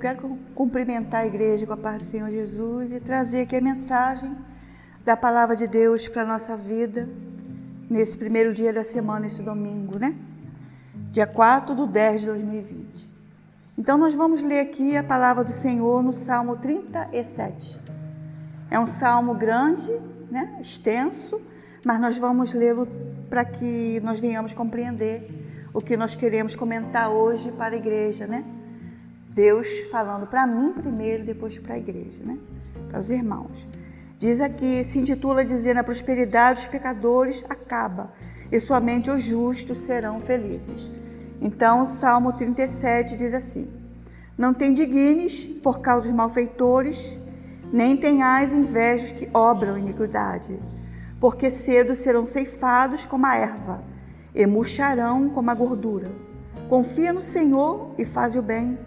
Eu quero cumprimentar a igreja com a paz do Senhor Jesus e trazer aqui a mensagem da palavra de Deus para a nossa vida nesse primeiro dia da semana, esse domingo, né? Dia 4 do 10 de 2020. Então, nós vamos ler aqui a palavra do Senhor no Salmo 37. É um salmo grande, né? extenso, mas nós vamos lê-lo para que nós venhamos compreender o que nós queremos comentar hoje para a igreja, né? Deus falando para mim primeiro, depois para a igreja, né? Para os irmãos. Diz aqui, se intitula dizendo a prosperidade dos pecadores acaba e somente os justos serão felizes. Então, o Salmo 37 diz assim: Não tem dignes por causa dos malfeitores, nem tenhais invejas que obram iniquidade, porque cedo serão ceifados como a erva, e murcharão como a gordura. Confia no Senhor e faz o bem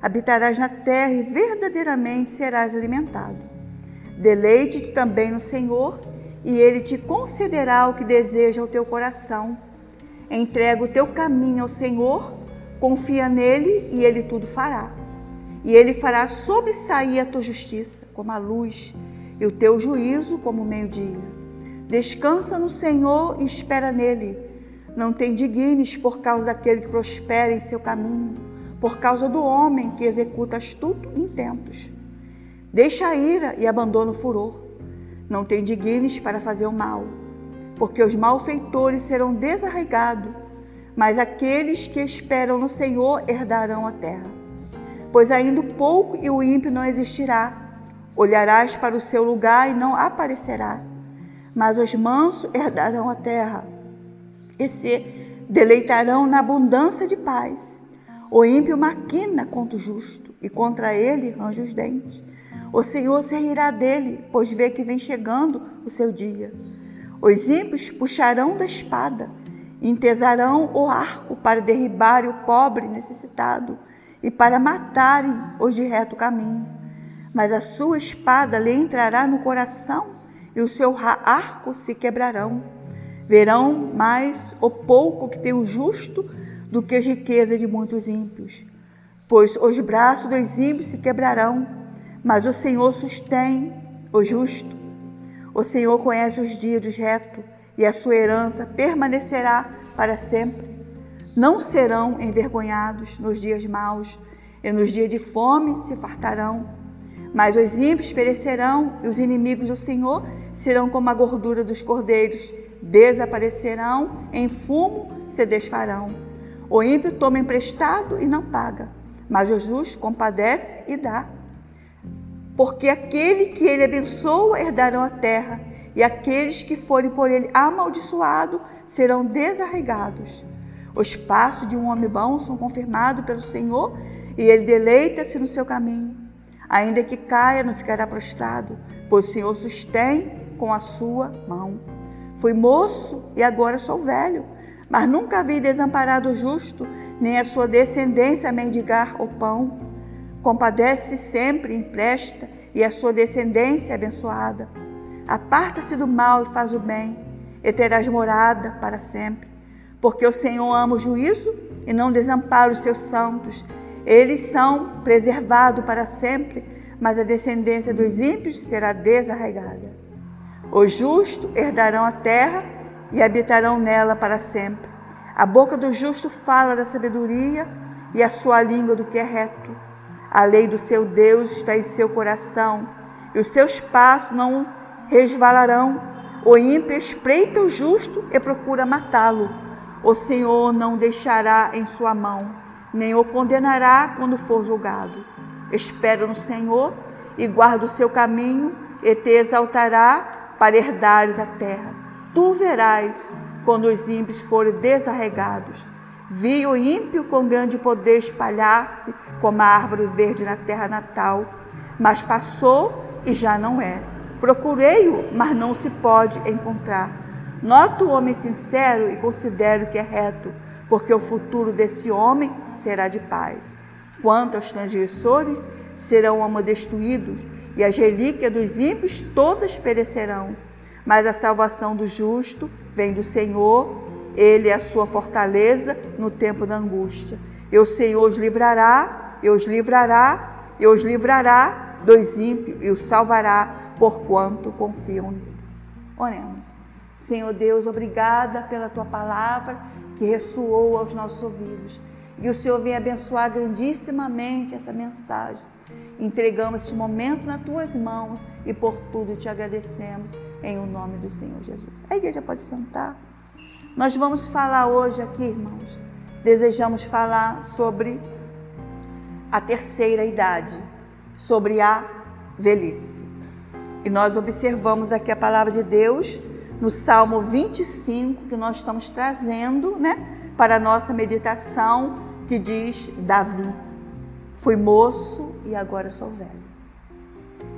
habitarás na terra e verdadeiramente serás alimentado. Deleite-te também no Senhor, e ele te concederá o que deseja o teu coração. Entrega o teu caminho ao Senhor, confia nele e ele tudo fará. E ele fará sobressair a tua justiça como a luz e o teu juízo como o meio-dia. Descansa no Senhor e espera nele. Não te indignes por causa daquele que prospera em seu caminho por causa do homem que executa astuto intentos. Deixa a ira e abandona o furor. Não tem dignes para fazer o mal, porque os malfeitores serão desarraigados, mas aqueles que esperam no Senhor herdarão a terra. Pois ainda pouco e o ímpio não existirá. Olharás para o seu lugar e não aparecerá. Mas os mansos herdarão a terra e se deleitarão na abundância de paz. O ímpio maquina contra o justo e contra ele range os dentes. O Senhor se rirá dele, pois vê que vem chegando o seu dia. Os ímpios puxarão da espada, entesarão o arco para derribarem o pobre necessitado e para matarem os de reto caminho. Mas a sua espada lhe entrará no coração e o seu arco se quebrarão. Verão mais o pouco que tem o justo do que as riquezas de muitos ímpios. Pois os braços dos ímpios se quebrarão, mas o Senhor sustém o justo. O Senhor conhece os dias dos retos e a sua herança permanecerá para sempre. Não serão envergonhados nos dias maus, e nos dias de fome se fartarão. Mas os ímpios perecerão, e os inimigos do Senhor serão como a gordura dos cordeiros, desaparecerão, em fumo se desfarão. O ímpio toma emprestado e não paga, mas justo compadece e dá. Porque aquele que ele abençoa herdarão a terra, e aqueles que forem por ele amaldiçoados serão desarraigados. Os passos de um homem bom são confirmados pelo Senhor, e ele deleita-se no seu caminho. Ainda que caia, não ficará prostrado, pois o Senhor sustém com a sua mão. Fui moço e agora sou velho mas nunca vi desamparado o justo, nem a sua descendência mendigar o pão. Compadece sempre, empresta, e a sua descendência é abençoada. Aparta-se do mal e faz o bem, e terás morada para sempre. Porque o Senhor ama o juízo e não desampara os seus santos. Eles são preservados para sempre, mas a descendência dos ímpios será desarraigada. Os justos herdarão a terra e habitarão nela para sempre. A boca do justo fala da sabedoria e a sua língua do que é reto. A lei do seu Deus está em seu coração e os seus passos não resvalarão. O ímpio espreita o justo e procura matá-lo. O Senhor não deixará em sua mão, nem o condenará quando for julgado. Espera no Senhor e guarda o seu caminho, e te exaltará para herdares a terra. Tu verás quando os ímpios forem desarregados. Vi o ímpio com grande poder espalhar-se como a árvore verde na terra natal, mas passou e já não é. Procurei-o, mas não se pode encontrar. Noto o homem sincero e considero que é reto, porque o futuro desse homem será de paz. Quanto aos transgressores, serão amodestruídos, e as relíquias dos ímpios todas perecerão. Mas a salvação do justo vem do Senhor, ele é a sua fortaleza no tempo da angústia. E o Senhor os livrará e os livrará, e os livrará dos ímpios e os salvará, porquanto confiam nele. Oremos. Senhor Deus, obrigada pela tua palavra que ressoou aos nossos ouvidos. E o Senhor venha abençoar grandissimamente essa mensagem. Entregamos este momento nas tuas mãos e por tudo te agradecemos em o nome do Senhor Jesus. A igreja pode sentar. Nós vamos falar hoje aqui, irmãos. Desejamos falar sobre a terceira idade, sobre a velhice. E nós observamos aqui a palavra de Deus no Salmo 25 que nós estamos trazendo, né, para a nossa meditação, que diz Davi: Fui moço e agora sou velho.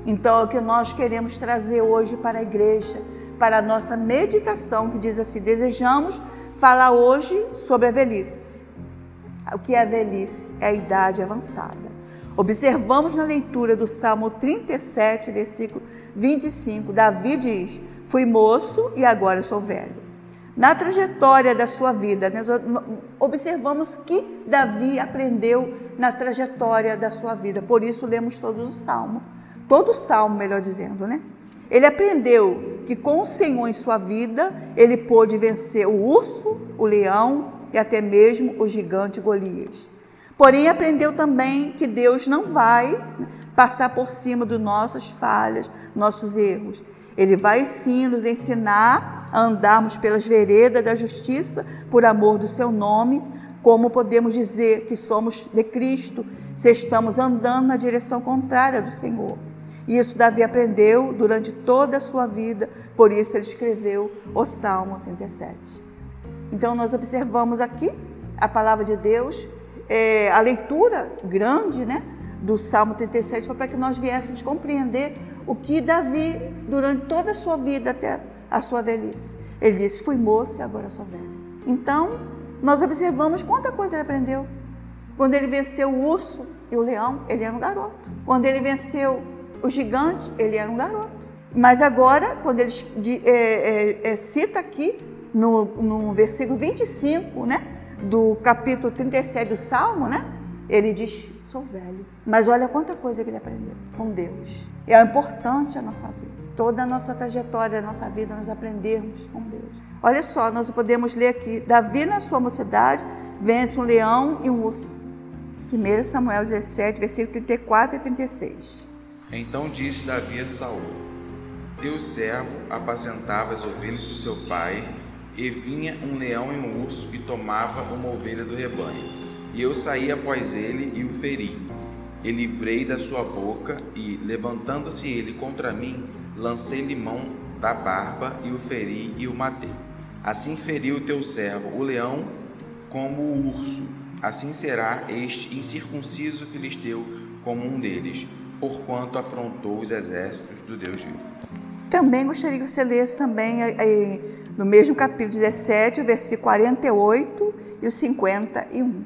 Então é o que nós queremos trazer hoje para a igreja, para a nossa meditação, que diz assim: desejamos falar hoje sobre a velhice. O que é a velhice? É a idade avançada. Observamos na leitura do Salmo 37, versículo 25, Davi diz: Fui moço e agora sou velho. Na trajetória da sua vida, nós observamos que Davi aprendeu na trajetória da sua vida. Por isso lemos todos os salmos, todo o salmo, melhor dizendo, né? Ele aprendeu que com o Senhor em sua vida, ele pôde vencer o urso, o leão e até mesmo o gigante Golias. Porém, aprendeu também que Deus não vai passar por cima de nossas falhas, nossos erros. Ele vai sim nos ensinar a andarmos pelas veredas da justiça por amor do seu nome, como podemos dizer que somos de Cristo se estamos andando na direção contrária do Senhor. E isso Davi aprendeu durante toda a sua vida, por isso ele escreveu o Salmo 37. Então nós observamos aqui a palavra de Deus, é, a leitura grande né, do Salmo 37 foi para que nós viéssemos compreender o que Davi, durante toda a sua vida até a sua velhice, ele disse: Fui moço e agora sou velho. Então, nós observamos quanta coisa ele aprendeu. Quando ele venceu o urso e o leão, ele era um garoto. Quando ele venceu o gigante, ele era um garoto. Mas agora, quando ele é, é, é, cita aqui, no, no versículo 25, né, do capítulo 37 do Salmo, né, ele diz: Sou velho. Mas olha quanta coisa que ele aprendeu com Deus. É importante a nossa vida. Toda a nossa trajetória, a nossa vida, nós aprendermos com Deus. Olha só, nós podemos ler aqui: Davi, na sua mocidade, vence um leão e um urso. 1 Samuel 17, versículo 34 e 36. Então disse Davi a Saul: Teu servo apacentava as ovelhas do seu pai, e vinha um leão e um urso e tomava uma ovelha do rebanho. E eu saí após ele e o feri. E livrei da sua boca, e, levantando-se ele contra mim, lancei-lhe mão da barba, e o feri e o matei. Assim feriu o teu servo, o leão, como o urso. Assim será este incircunciso filisteu como um deles, porquanto afrontou os exércitos do Deus vivo. Também gostaria que você lesse também aí, no mesmo capítulo 17, o versículo 48 e o 51.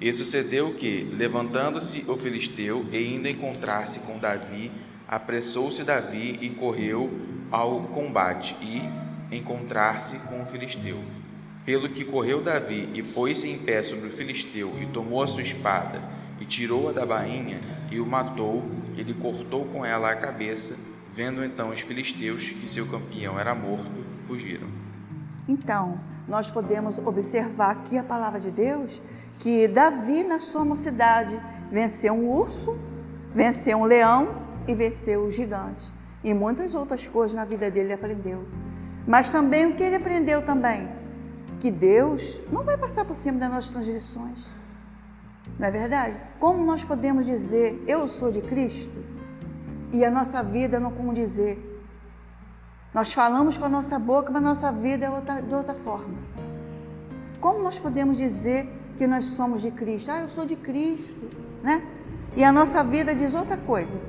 E sucedeu que, levantando-se o filisteu e indo encontrar-se com Davi, apressou-se Davi e correu ao combate e encontrar-se com o filisteu. Pelo que correu Davi e pôs-se em pé sobre o filisteu e tomou a sua espada e tirou-a da bainha e o matou, ele cortou com ela a cabeça, vendo então os filisteus que seu campeão era morto, fugiram. Então, nós podemos observar aqui a palavra de Deus que Davi, na sua mocidade, venceu um urso, venceu um leão e venceu o gigante. E muitas outras coisas na vida dele ele aprendeu. Mas também o que ele aprendeu também? Que Deus não vai passar por cima das nossas transgressões. Não é verdade? Como nós podemos dizer, eu sou de Cristo, e a nossa vida não como dizer, nós falamos com a nossa boca, mas a nossa vida é outra, de outra forma. Como nós podemos dizer que nós somos de Cristo? Ah, eu sou de Cristo, né? E a nossa vida diz outra coisa.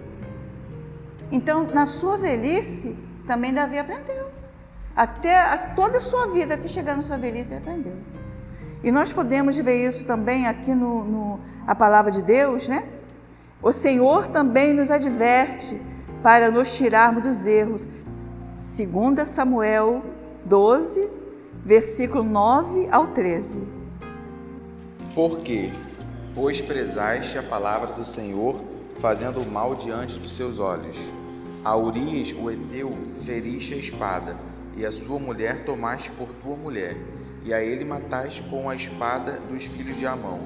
Então, na sua velhice, também Davi aprendeu. Até a, toda a sua vida, até chegar na sua velhice, ele aprendeu. E nós podemos ver isso também aqui no, no a palavra de Deus, né? O Senhor também nos adverte para nos tirarmos dos erros. 2 Samuel 12, versículo 9 ao 13. Porque pois prezaste a palavra do Senhor, fazendo o mal diante dos seus olhos. A Urias, o Eteu, feriste a espada, e a sua mulher tomaste por tua mulher, e a ele mataste com a espada dos filhos de Amão.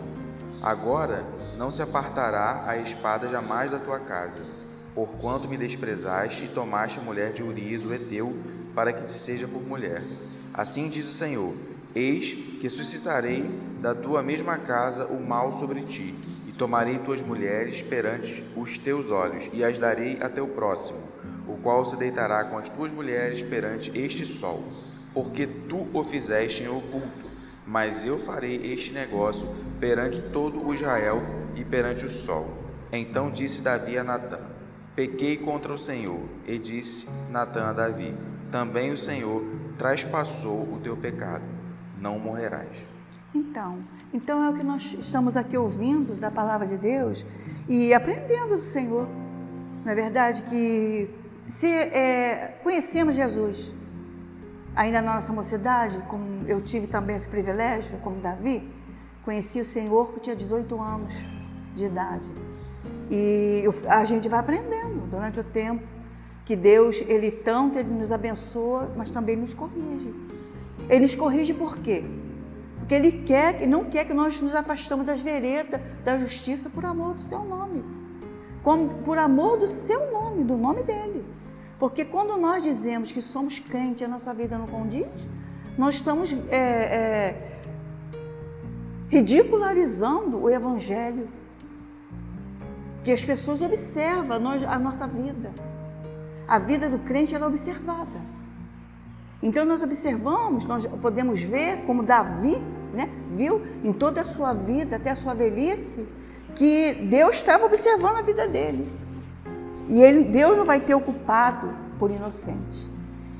Agora não se apartará a espada jamais da tua casa, porquanto me desprezaste e tomaste a mulher de Urias, o Eteu, para que te seja por mulher. Assim diz o Senhor: Eis que suscitarei da tua mesma casa o mal sobre ti, e tomarei tuas mulheres perante os teus olhos, e as darei a teu próximo, o qual se deitará com as tuas mulheres perante este sol, porque tu o fizeste em oculto, mas eu farei este negócio perante todo o Israel e perante o sol. Então disse Davi a Natã: Pequei contra o Senhor, e disse Natã a Davi: Também o Senhor traspassou o teu pecado não morrerás. Então, então é o que nós estamos aqui ouvindo da palavra de Deus e aprendendo do Senhor. Não é verdade que se é, conhecemos Jesus ainda na nossa mocidade, como eu tive também esse privilégio, como Davi, conheci o Senhor que tinha 18 anos de idade. E a gente vai aprendendo durante o tempo que Deus, Ele tanto Ele nos abençoa, mas também nos corrige. Ele nos corrige por quê? Porque Ele quer, não quer que nós nos afastamos das veredas da justiça por amor do Seu nome. Como, por amor do Seu nome, do nome dEle. Porque quando nós dizemos que somos crentes e a nossa vida não condiz, nós estamos é, é, ridicularizando o Evangelho. Que as pessoas observam a nossa vida. A vida do crente ela é observada. Então nós observamos, nós podemos ver como Davi né, viu em toda a sua vida, até a sua velhice, que Deus estava observando a vida dele. E ele, Deus não vai ter ocupado por inocente.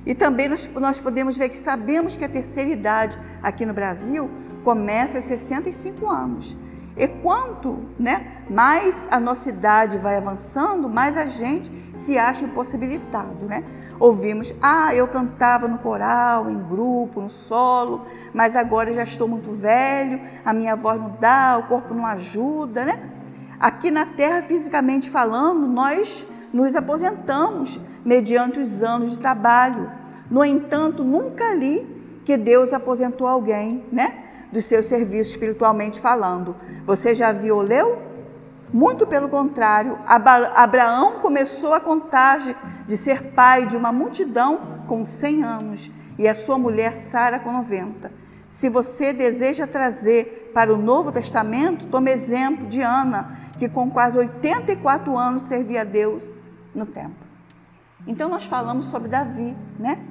E também nós, nós podemos ver que sabemos que a terceira idade aqui no Brasil começa aos 65 anos. E quanto né, mais a nossa idade vai avançando, mais a gente se acha impossibilitado. Né? Ouvimos, ah, eu cantava no coral, em grupo, no solo, mas agora já estou muito velho, a minha voz não dá, o corpo não ajuda. Né? Aqui na Terra, fisicamente falando, nós nos aposentamos mediante os anos de trabalho. No entanto, nunca li que Deus aposentou alguém, né? dos seus serviços espiritualmente falando. Você já viu ou leu? Muito pelo contrário, Abraão começou a contagem de ser pai de uma multidão com 100 anos e a sua mulher Sara com 90. Se você deseja trazer para o Novo Testamento, tome exemplo de Ana, que com quase 84 anos servia a Deus no templo. Então nós falamos sobre Davi, né?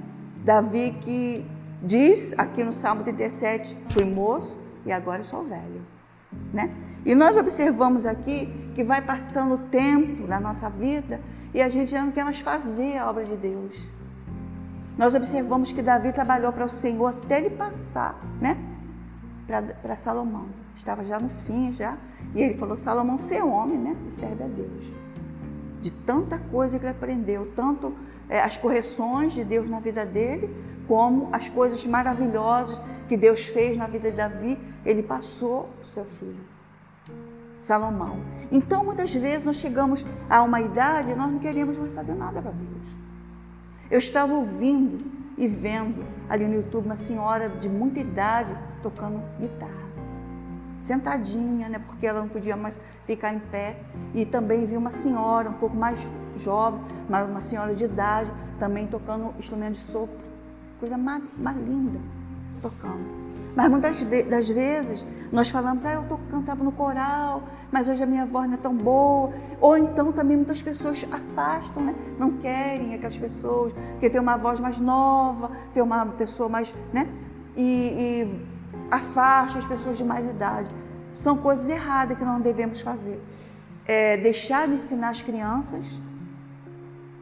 Davi que Diz aqui no Salmo 37, fui moço e agora sou velho, né? E nós observamos aqui que vai passando o tempo na nossa vida e a gente já não quer mais fazer a obra de Deus. Nós observamos que Davi trabalhou para o Senhor até ele passar, né? Para Salomão. Estava já no fim, já. E ele falou: Salomão, ser homem, né? E serve a Deus. De tanta coisa que ele aprendeu, tanto é, as correções de Deus na vida dele, como as coisas maravilhosas que Deus fez na vida de Davi, ele passou para o seu filho, Salomão. Então, muitas vezes nós chegamos a uma idade e nós não queremos mais fazer nada para Deus. Eu estava ouvindo e vendo ali no YouTube uma senhora de muita idade tocando guitarra, sentadinha, né, porque ela não podia mais ficar em pé. E também vi uma senhora um pouco mais jovem, uma senhora de idade, também tocando instrumento de sopro coisa mais, mais linda tocando. Mas muitas das vezes nós falamos, ah, eu tô, cantava no coral, mas hoje a minha voz não é tão boa. Ou então também muitas pessoas afastam, né? Não querem aquelas pessoas, porque tem uma voz mais nova, tem uma pessoa mais, né? E, e afasta as pessoas de mais idade. São coisas erradas que não devemos fazer. É deixar de ensinar as crianças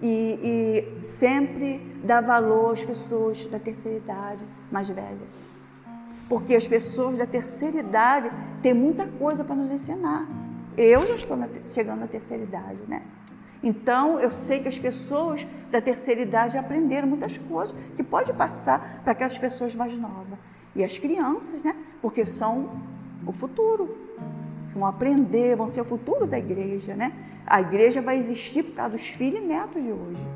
e, e sempre dar valor às pessoas da terceira idade, mais velhas. Porque as pessoas da terceira idade têm muita coisa para nos ensinar. Eu já estou na, chegando na terceira idade, né? Então, eu sei que as pessoas da terceira idade aprenderam muitas coisas que pode passar para aquelas pessoas mais novas. E as crianças, né? Porque são o futuro. vão aprender, vão ser o futuro da igreja, né? A igreja vai existir por causa dos filhos e netos de hoje,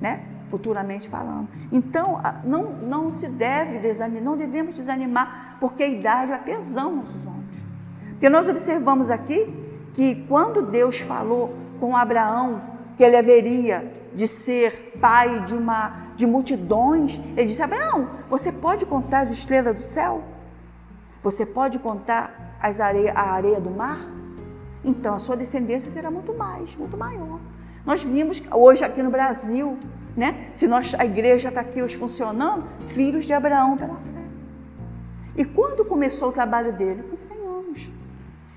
né? Futuramente falando. Então, não, não se deve desanimar, não devemos desanimar, porque a idade vai pesando nossos ombros. Porque nós observamos aqui que quando Deus falou com Abraão que ele haveria de ser pai de uma de multidões, ele disse: Abraão, você pode contar as estrelas do céu? Você pode contar as areia, a areia do mar? Então a sua descendência será muito mais, muito maior. Nós vimos hoje aqui no Brasil, né? Se nós, a igreja está aqui hoje funcionando, filhos de Abraão pela fé. E quando começou o trabalho dele? Com 100 anos.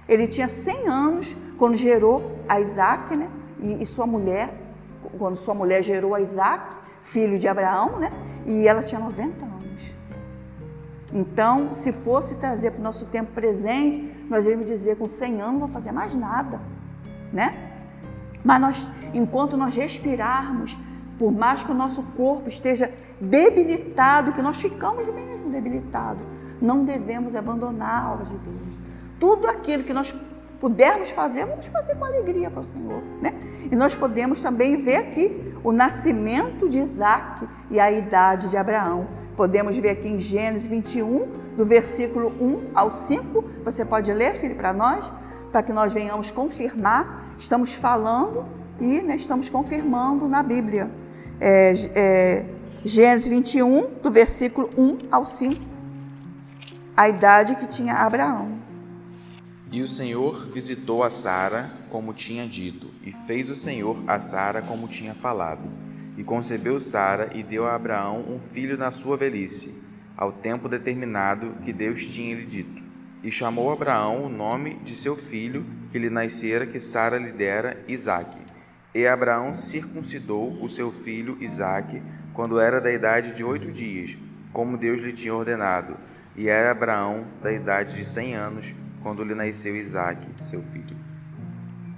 Ele tinha 100 anos quando gerou a Isaac, né? E, e sua mulher, quando sua mulher gerou a Isaac, filho de Abraão, né? E ela tinha 90 anos. Então, se fosse trazer para o nosso tempo presente, nós iríamos dizer com 100 anos não vou fazer mais nada, né? Mas nós, enquanto nós respirarmos, por mais que o nosso corpo esteja debilitado, que nós ficamos mesmo debilitados, não devemos abandonar a obra de Deus. Tudo aquilo que nós pudermos fazer, vamos fazer com alegria para o Senhor. Né? E nós podemos também ver aqui o nascimento de Isaac e a idade de Abraão. Podemos ver aqui em Gênesis 21, do versículo 1 ao 5. Você pode ler, filho, para nós, para que nós venhamos confirmar. Estamos falando e né, estamos confirmando na Bíblia. É, é, Gênesis 21, do versículo 1 ao 5. A idade que tinha Abraão. E o Senhor visitou a Sara como tinha dito, e fez o Senhor a Sara como tinha falado. E concebeu Sara e deu a Abraão um filho na sua velhice, ao tempo determinado que Deus tinha lhe dito. E chamou Abraão o nome de seu filho que lhe nascera que Sara lhe dera, Isaque. E Abraão circuncidou o seu filho Isaque quando era da idade de oito dias, como Deus lhe tinha ordenado. E era Abraão da idade de cem anos quando lhe nasceu Isaac, seu filho.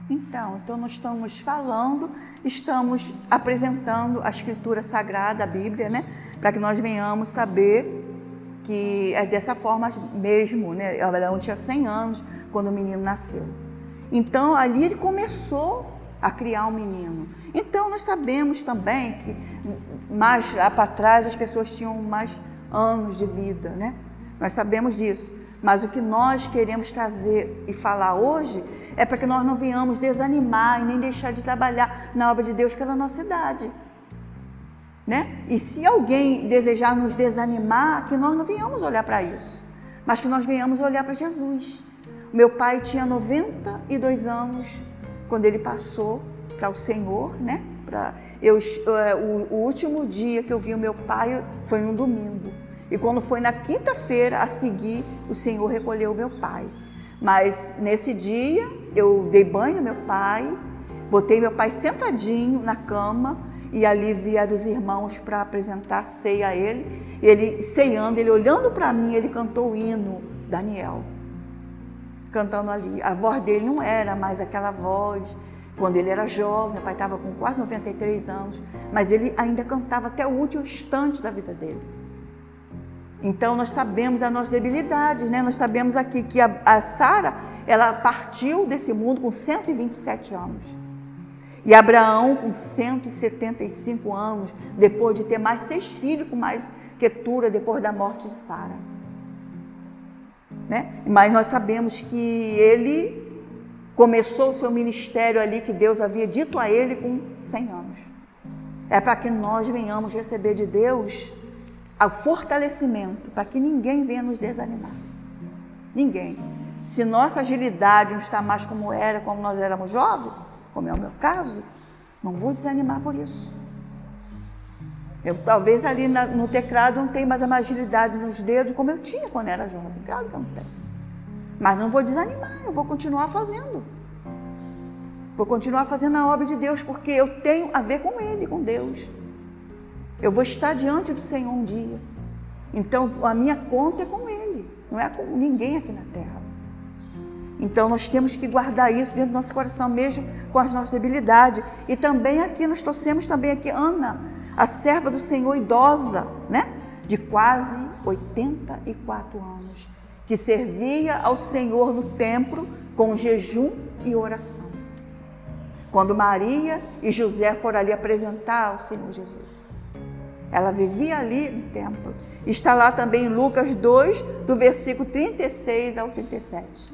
Então, então nós estamos falando, estamos apresentando a escritura sagrada, a Bíblia, né? Para que nós venhamos saber que é dessa forma mesmo, né? Abraão tinha 100 anos quando o menino nasceu. Então, ali ele começou a criar um menino. Então, nós sabemos também que mais lá para trás as pessoas tinham mais anos de vida, né? Nós sabemos disso. Mas o que nós queremos trazer e falar hoje é para que nós não venhamos desanimar e nem deixar de trabalhar na obra de Deus pela nossa idade. Né? E se alguém desejar nos desanimar, que nós não venhamos olhar para isso, mas que nós venhamos olhar para Jesus. Meu pai tinha 92 anos quando ele passou para o Senhor, né? Pra, eu, é, o, o último dia que eu vi o meu pai foi no domingo. E quando foi na quinta-feira a seguir, o Senhor recolheu meu pai. Mas nesse dia eu dei banho no meu pai, botei meu pai sentadinho na cama e ali vieram os irmãos para apresentar ceia a ele. Ele ceando, ele olhando para mim, ele cantou o hino Daniel. Cantando ali. A voz dele não era mais aquela voz quando ele era jovem, meu pai estava com quase 93 anos, mas ele ainda cantava até o último instante da vida dele. Então nós sabemos das nossas debilidades, né? Nós sabemos aqui que a, a Sara, ela partiu desse mundo com 127 anos. E Abraão com 175 anos, depois de ter mais seis filhos com mais quietura depois da morte de Sara. Né? Mas nós sabemos que ele começou o seu ministério ali que Deus havia dito a ele com 100 anos. É para que nós venhamos receber de Deus ao fortalecimento para que ninguém venha nos desanimar. Ninguém. Se nossa agilidade não está mais como era, como nós éramos jovens, como é o meu caso, não vou desanimar por isso. Eu talvez ali na, no teclado não tenha mais a agilidade nos dedos como eu tinha quando era jovem. Claro que eu não tenho. Mas não vou desanimar, eu vou continuar fazendo. Vou continuar fazendo a obra de Deus, porque eu tenho a ver com Ele, com Deus. Eu vou estar diante do Senhor um dia. Então a minha conta é com Ele, não é com ninguém aqui na terra. Então nós temos que guardar isso dentro do nosso coração, mesmo com as nossas debilidades. E também aqui, nós trouxemos também aqui Ana, a serva do Senhor idosa, né? De quase 84 anos, que servia ao Senhor no templo com jejum e oração. Quando Maria e José foram ali apresentar ao Senhor Jesus. Ela vivia ali no templo. Está lá também em Lucas 2, do versículo 36 ao 37.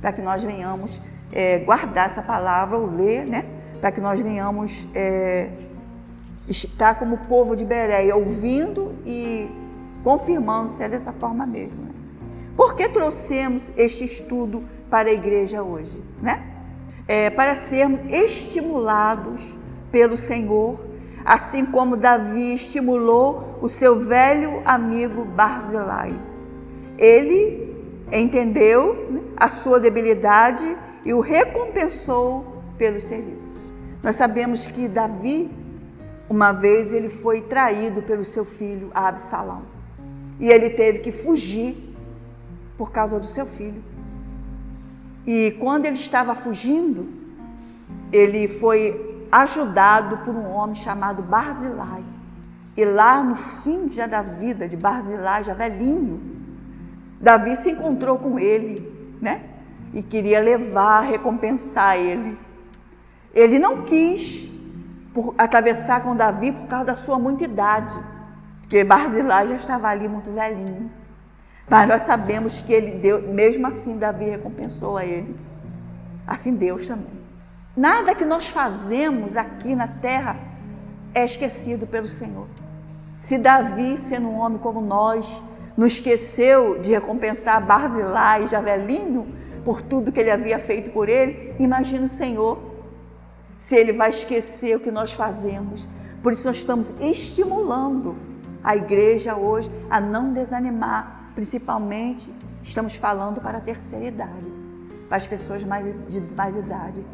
Para que nós venhamos é, guardar essa palavra ou ler, né? Para que nós venhamos é, estar como povo de Bereia, ouvindo e confirmando se é dessa forma mesmo. Né? Por que trouxemos este estudo para a igreja hoje? Né? É, para sermos estimulados pelo Senhor, assim como Davi estimulou o seu velho amigo Barzilai. Ele entendeu né, a sua debilidade e o recompensou pelo serviço. Nós sabemos que Davi, uma vez, ele foi traído pelo seu filho Absalão. E ele teve que fugir por causa do seu filho. E quando ele estava fugindo, ele foi ajudado por um homem chamado Barzilai. E lá no fim já da vida de Barzilai, já velhinho, Davi se encontrou com ele, né? E queria levar, recompensar ele. Ele não quis por, atravessar com Davi por causa da sua muita idade, porque Barzilai já estava ali muito velhinho. Mas nós sabemos que ele deu, mesmo assim, Davi recompensou a ele. Assim Deus também. Nada que nós fazemos aqui na terra é esquecido pelo Senhor. Se Davi, sendo um homem como nós, não esqueceu de recompensar Barzilai, já velhinho, por tudo que ele havia feito por ele, imagina o Senhor se ele vai esquecer o que nós fazemos. Por isso nós estamos estimulando a igreja hoje a não desanimar, Principalmente, estamos falando para a terceira idade, para as pessoas mais, de mais idade,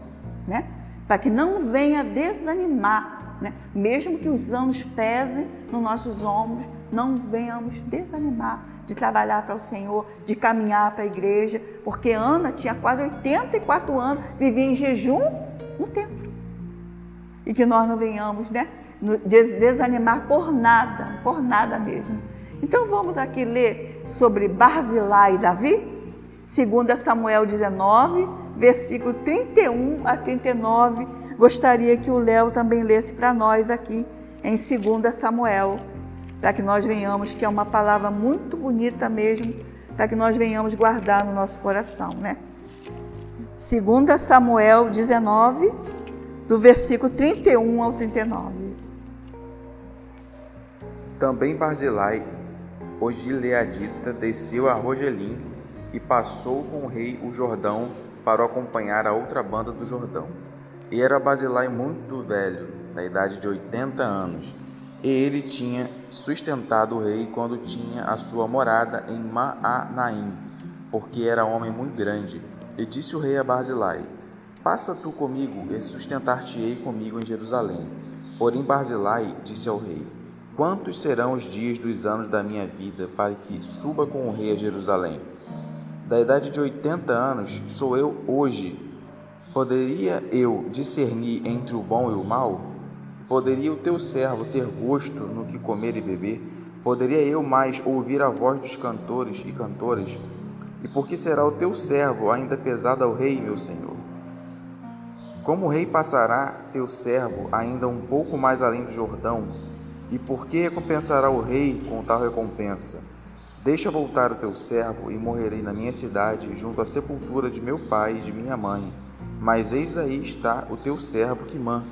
né? Para que não venha desanimar, né? Mesmo que os anos pesem nos nossos ombros, não venhamos desanimar de trabalhar para o Senhor, de caminhar para a igreja, porque Ana tinha quase 84 anos, vivia em jejum no templo. E que nós não venhamos, né? Desanimar por nada, por nada mesmo. Então vamos aqui ler sobre Barzilai e Davi, 2 Samuel 19, versículo 31 a 39. Gostaria que o Léo também lesse para nós aqui em 2 Samuel, para que nós venhamos, que é uma palavra muito bonita mesmo, para que nós venhamos guardar no nosso coração, né? 2 Samuel 19, do versículo 31 ao 39. Também Barzilai o Gileadita desceu a Rogelim e passou com o rei o Jordão para acompanhar a outra banda do Jordão. E era Basilai muito velho, da idade de oitenta anos, e ele tinha sustentado o rei quando tinha a sua morada em Maanaim, porque era homem muito grande. E disse o rei a Barzilai: Passa tu comigo e sustentar-te-ei comigo em Jerusalém. Porém Barzilai disse ao rei: Quantos serão os dias dos anos da minha vida para que suba com o rei a Jerusalém? Da idade de oitenta anos sou eu hoje. Poderia eu discernir entre o bom e o mal? Poderia o teu servo ter gosto no que comer e beber? Poderia eu mais ouvir a voz dos cantores e cantoras? E por que será o teu servo ainda pesado ao rei, meu senhor? Como o rei passará teu servo ainda um pouco mais além do Jordão, e por que recompensará o rei com tal recompensa? Deixa voltar o teu servo e morrerei na minha cidade, junto à sepultura de meu pai e de minha mãe. Mas eis aí está o teu servo Quimã,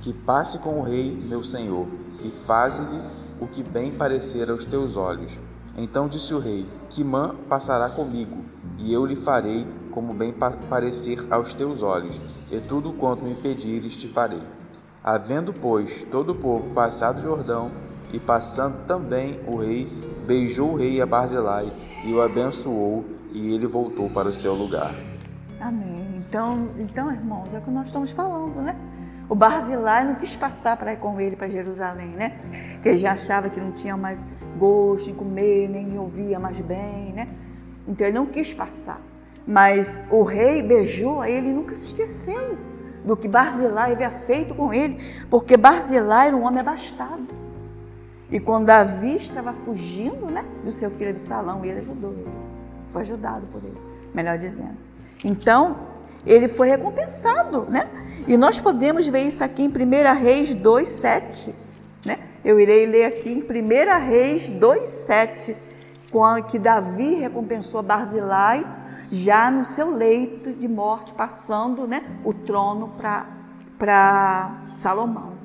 que passe com o rei, meu senhor, e faze-lhe o que bem parecer aos teus olhos. Então disse o rei: Quimã passará comigo, e eu lhe farei como bem parecer aos teus olhos, e tudo quanto me pedires te farei. Havendo, pois, todo o povo passado o Jordão, e passando também o rei, beijou o rei a Barzilai e o abençoou, e ele voltou para o seu lugar. Amém. Então, então irmãos, é o que nós estamos falando, né? O Barzilai não quis passar para ir com ele para Jerusalém, né? Que ele já achava que não tinha mais gosto em comer, nem ouvia mais bem, né? Então ele não quis passar. Mas o rei beijou a ele e nunca se esqueceu do que Barzilai havia feito com ele, porque Barzilai era um homem abastado. E quando Davi estava fugindo né, do seu filho Absalão, ele ajudou ele. Foi ajudado por ele. melhor dizendo. Então, ele foi recompensado, né? E nós podemos ver isso aqui em 1 Reis 2,7. Né? Eu irei ler aqui em 1 Reis 2,7, que Davi recompensou Barzilai já no seu leito de morte, passando né, o trono para Salomão.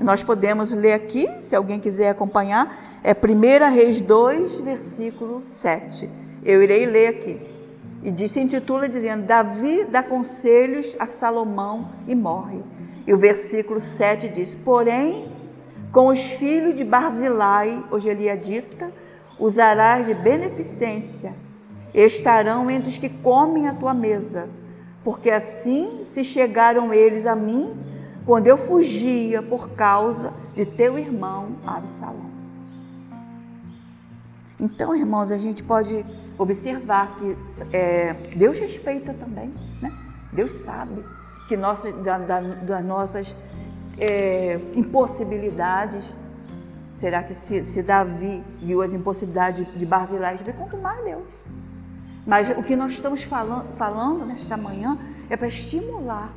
Nós podemos ler aqui, se alguém quiser acompanhar, é 1 Reis 2, versículo 7. Eu irei ler aqui. E se intitula dizendo: Davi dá conselhos a Salomão e morre. E o versículo 7 diz: Porém, com os filhos de Barzilai, hoje ele é usarás de beneficência, estarão entre os que comem a tua mesa, porque assim se chegaram eles a mim quando eu fugia por causa de teu irmão Absalão. Então, irmãos, a gente pode observar que é, Deus respeita também, né? Deus sabe que nossa, da, da, das nossas é, impossibilidades. Será que se, se, Davi viu as impossibilidades de Barzilai, quanto mais Deus? Mas o que nós estamos falando, falando nesta manhã é para estimular,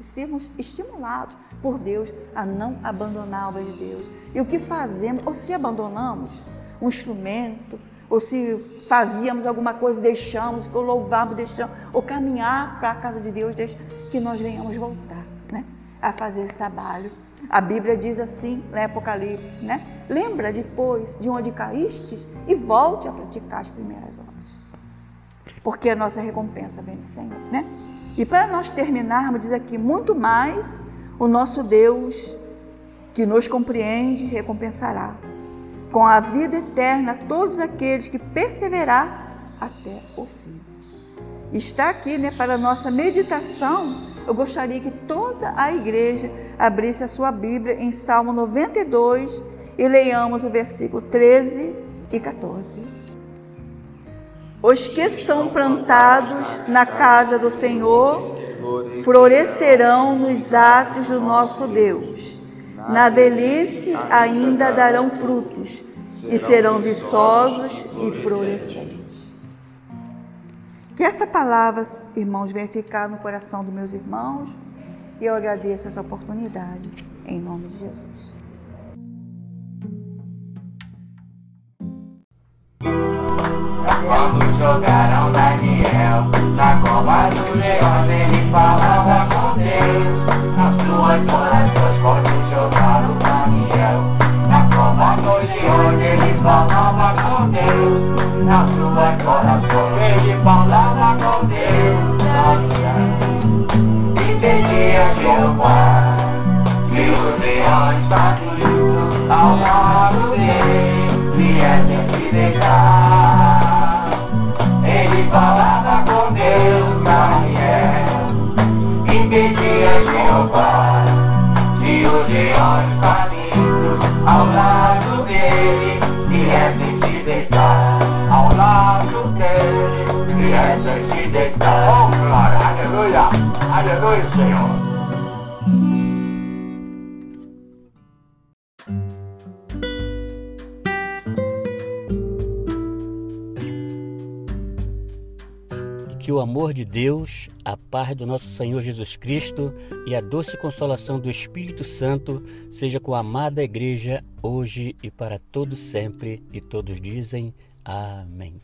sermos estimulados por Deus a não abandonar a obra de Deus. E o que fazemos, ou se abandonamos um instrumento, ou se fazíamos alguma coisa, deixamos, ou louvamos, deixamos, ou caminhar para a casa de Deus, que nós venhamos voltar, né? A fazer esse trabalho. A Bíblia diz assim, no Apocalipse, né? Lembra depois de onde caíste e volte a praticar as primeiras obras. Porque a nossa recompensa vem do Senhor, né? E para nós terminarmos, diz aqui, muito mais o nosso Deus que nos compreende recompensará com a vida eterna todos aqueles que perseverar até o fim. Está aqui, né, para nossa meditação. Eu gostaria que toda a igreja abrisse a sua Bíblia em Salmo 92 e leiamos o versículo 13 e 14. Os que são plantados na casa do Senhor florescerão nos atos do nosso Deus na velhice ainda darão frutos e serão viçosos e florescentes. Que essa palavra, irmãos, venha ficar no coração dos meus irmãos e eu agradeço essa oportunidade em nome de Jesus. Quando jogaram Daniel na cova do leão, ele falava com Deus. Nas suas orações, quando jogaram Daniel na cova do leão, ele falava com Deus. Nas suas orações, ele falava com Deus. Daniel entendia Jeová, e os leões faziam ao lado dele, se é de deitar falava com Deus, Daniel, impedia Jeová de os leões caminhos ao lado dele, viessem se deitar, ao lado dele, viessem se deitar. Oh, glória, aleluia, aleluia, Senhor. Que o amor de Deus, a paz do nosso Senhor Jesus Cristo e a doce consolação do Espírito Santo seja com a amada igreja hoje e para todo sempre. E todos dizem amém.